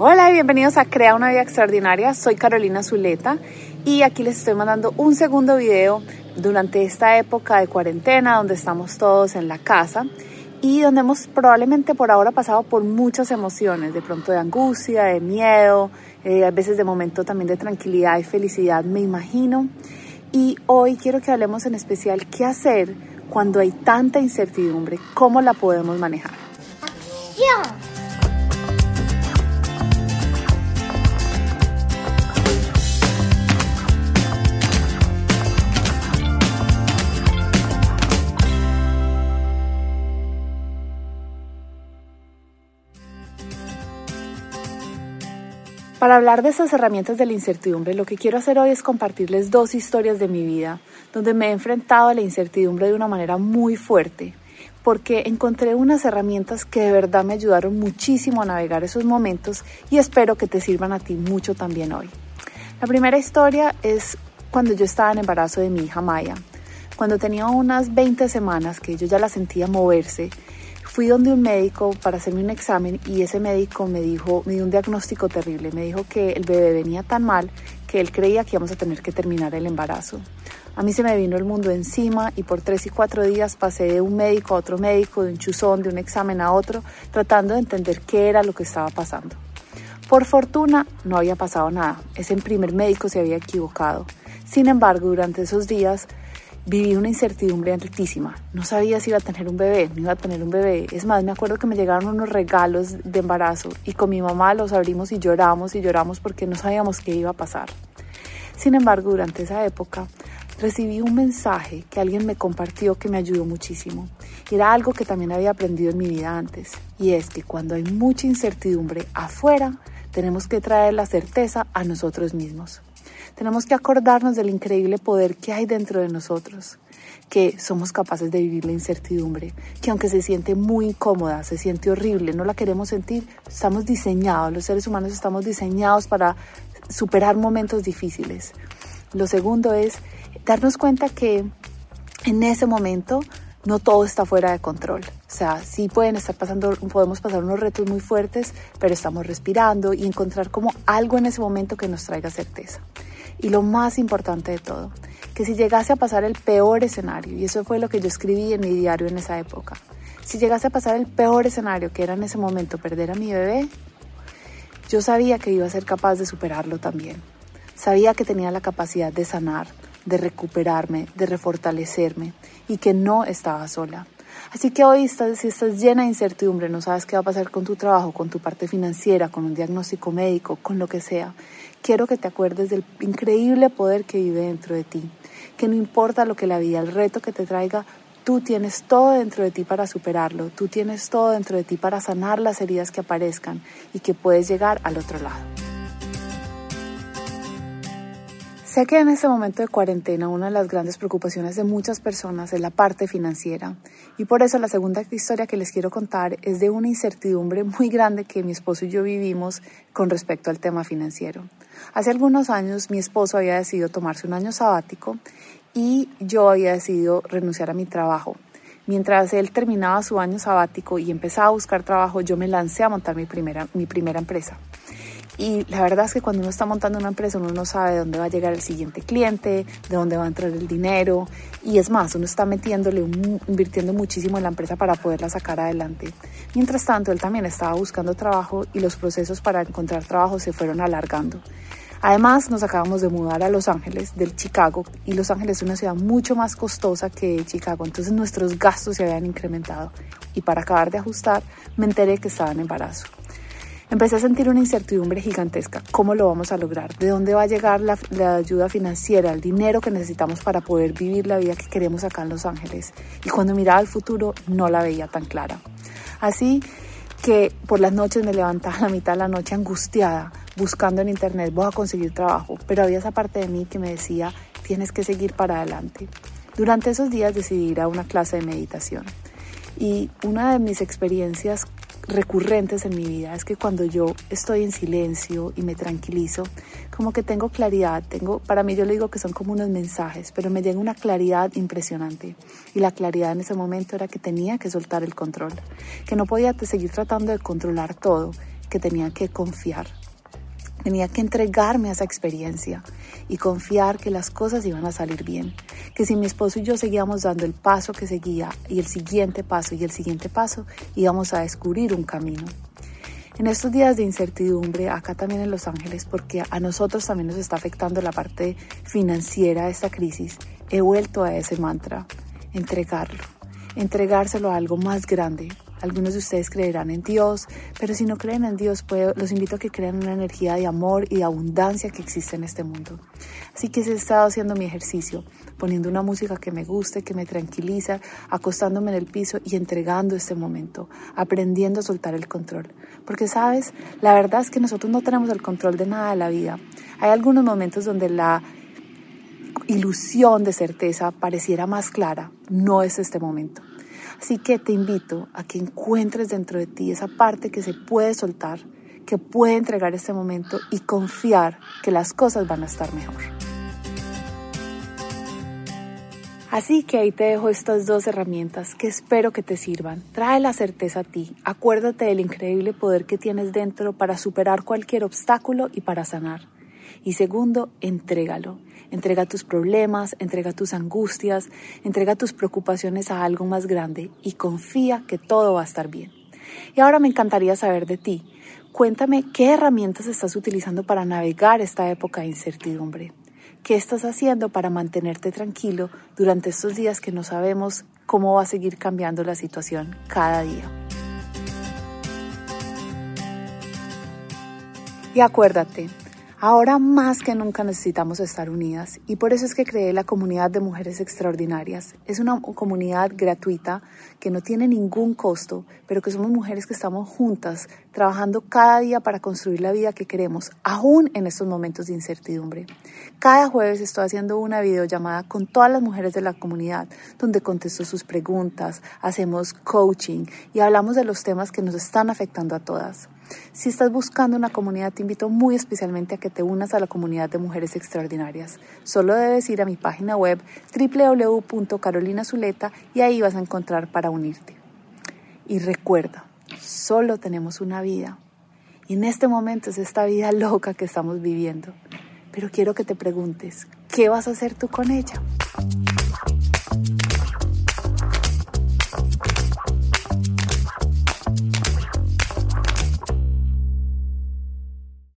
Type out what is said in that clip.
Hola y bienvenidos a Crea una vida extraordinaria. Soy Carolina Zuleta y aquí les estoy mandando un segundo video durante esta época de cuarentena donde estamos todos en la casa y donde hemos probablemente por ahora pasado por muchas emociones, de pronto de angustia, de miedo, eh, a veces de momento también de tranquilidad y felicidad, me imagino. Y hoy quiero que hablemos en especial qué hacer cuando hay tanta incertidumbre, cómo la podemos manejar. ¡Acción! Para hablar de esas herramientas de la incertidumbre, lo que quiero hacer hoy es compartirles dos historias de mi vida, donde me he enfrentado a la incertidumbre de una manera muy fuerte, porque encontré unas herramientas que de verdad me ayudaron muchísimo a navegar esos momentos y espero que te sirvan a ti mucho también hoy. La primera historia es cuando yo estaba en embarazo de mi hija Maya. Cuando tenía unas 20 semanas que yo ya la sentía moverse, fui donde un médico para hacerme un examen y ese médico me dijo, me dio un diagnóstico terrible, me dijo que el bebé venía tan mal que él creía que íbamos a tener que terminar el embarazo. A mí se me vino el mundo encima y por tres y cuatro días pasé de un médico a otro médico, de un chuzón, de un examen a otro, tratando de entender qué era lo que estaba pasando. Por fortuna no había pasado nada, ese primer médico se había equivocado. Sin embargo, durante esos días viví una incertidumbre altísima. No sabía si iba a tener un bebé, no iba a tener un bebé. Es más, me acuerdo que me llegaron unos regalos de embarazo y con mi mamá los abrimos y lloramos y lloramos porque no sabíamos qué iba a pasar. Sin embargo, durante esa época recibí un mensaje que alguien me compartió que me ayudó muchísimo. Era algo que también había aprendido en mi vida antes. Y es que cuando hay mucha incertidumbre afuera, tenemos que traer la certeza a nosotros mismos. Tenemos que acordarnos del increíble poder que hay dentro de nosotros, que somos capaces de vivir la incertidumbre, que aunque se siente muy incómoda, se siente horrible, no la queremos sentir, estamos diseñados, los seres humanos estamos diseñados para superar momentos difíciles. Lo segundo es darnos cuenta que en ese momento no todo está fuera de control. O sea, sí pueden estar pasando, podemos pasar unos retos muy fuertes, pero estamos respirando y encontrar como algo en ese momento que nos traiga certeza. Y lo más importante de todo, que si llegase a pasar el peor escenario, y eso fue lo que yo escribí en mi diario en esa época, si llegase a pasar el peor escenario, que era en ese momento perder a mi bebé, yo sabía que iba a ser capaz de superarlo también. Sabía que tenía la capacidad de sanar, de recuperarme, de refortalecerme y que no estaba sola. Así que hoy si estás llena de incertidumbre, no sabes qué va a pasar con tu trabajo, con tu parte financiera, con un diagnóstico médico, con lo que sea, quiero que te acuerdes del increíble poder que vive dentro de ti, que no importa lo que la vida, el reto que te traiga, tú tienes todo dentro de ti para superarlo, tú tienes todo dentro de ti para sanar las heridas que aparezcan y que puedes llegar al otro lado. Sé que en este momento de cuarentena una de las grandes preocupaciones de muchas personas es la parte financiera y por eso la segunda historia que les quiero contar es de una incertidumbre muy grande que mi esposo y yo vivimos con respecto al tema financiero. Hace algunos años mi esposo había decidido tomarse un año sabático y yo había decidido renunciar a mi trabajo. Mientras él terminaba su año sabático y empezaba a buscar trabajo, yo me lancé a montar mi primera, mi primera empresa. Y la verdad es que cuando uno está montando una empresa, uno no sabe de dónde va a llegar el siguiente cliente, de dónde va a entrar el dinero. Y es más, uno está metiéndole, invirtiendo muchísimo en la empresa para poderla sacar adelante. Mientras tanto, él también estaba buscando trabajo y los procesos para encontrar trabajo se fueron alargando. Además, nos acabamos de mudar a Los Ángeles, del Chicago, y Los Ángeles es una ciudad mucho más costosa que Chicago, entonces nuestros gastos se habían incrementado. Y para acabar de ajustar, me enteré que estaba en embarazo. Empecé a sentir una incertidumbre gigantesca. ¿Cómo lo vamos a lograr? ¿De dónde va a llegar la, ayuda financiera, el dinero que necesitamos para poder vivir la vida que queremos acá en Los Ángeles? Y cuando miraba al futuro no la veía tan clara. Así que por las noches me levantaba a la mitad de la noche angustiada, buscando en internet, voy a conseguir trabajo. Pero había esa parte de mí que me decía, tienes que seguir para adelante. Durante esos días decidí ir a una clase de meditación. Y una de mis experiencias recurrentes en mi vida es que cuando yo estoy en silencio y me tranquilizo, como que tengo claridad, tengo, para mí yo le digo que son como unos mensajes, pero me llega una claridad impresionante. Y la claridad en ese momento era que tenía que soltar el control, que no podía seguir tratando de controlar todo, que tenía que confiar. Tenía que entregarme a esa experiencia y confiar que las cosas iban a salir bien. Que si mi esposo y yo seguíamos dando el paso que seguía y el siguiente paso y el siguiente paso, íbamos a descubrir un camino. En estos días de incertidumbre, acá también en Los Ángeles, porque a nosotros también nos está afectando la parte financiera de esta crisis, he vuelto a ese mantra, entregarlo, entregárselo a algo más grande, algunos de ustedes creerán en Dios, pero si no creen en Dios, los invito a que crean una energía de amor y abundancia que existe en este mundo. Así que he estado haciendo mi ejercicio, poniendo una música que me guste, que me tranquiliza, acostándome en el piso y entregando este momento, aprendiendo a soltar el control. Porque sabes, la verdad es que nosotros no tenemos el control de nada de la vida. Hay algunos momentos donde la ilusión de certeza pareciera más clara. No es este momento. Así que te invito a que encuentres dentro de ti esa parte que se puede soltar, que puede entregar este momento y confiar que las cosas van a estar mejor. Así que ahí te dejo estas dos herramientas que espero que te sirvan. Trae la certeza a ti. Acuérdate del increíble poder que tienes dentro para superar cualquier obstáculo y para sanar. Y segundo, entrégalo. Entrega tus problemas, entrega tus angustias, entrega tus preocupaciones a algo más grande y confía que todo va a estar bien. Y ahora me encantaría saber de ti. Cuéntame qué herramientas estás utilizando para navegar esta época de incertidumbre. ¿Qué estás haciendo para mantenerte tranquilo durante estos días que no sabemos cómo va a seguir cambiando la situación cada día? Y acuérdate, Ahora más que nunca necesitamos estar unidas y por eso es que creé la comunidad de mujeres extraordinarias. Es una comunidad gratuita que no tiene ningún costo, pero que somos mujeres que estamos juntas trabajando cada día para construir la vida que queremos, aún en estos momentos de incertidumbre. Cada jueves estoy haciendo una videollamada con todas las mujeres de la comunidad, donde contesto sus preguntas, hacemos coaching y hablamos de los temas que nos están afectando a todas. Si estás buscando una comunidad, te invito muy especialmente a que te unas a la comunidad de mujeres extraordinarias. Solo debes ir a mi página web www.carolinazuleta y ahí vas a encontrar para unirte. Y recuerda, solo tenemos una vida. Y en este momento es esta vida loca que estamos viviendo. Pero quiero que te preguntes, ¿qué vas a hacer tú con ella?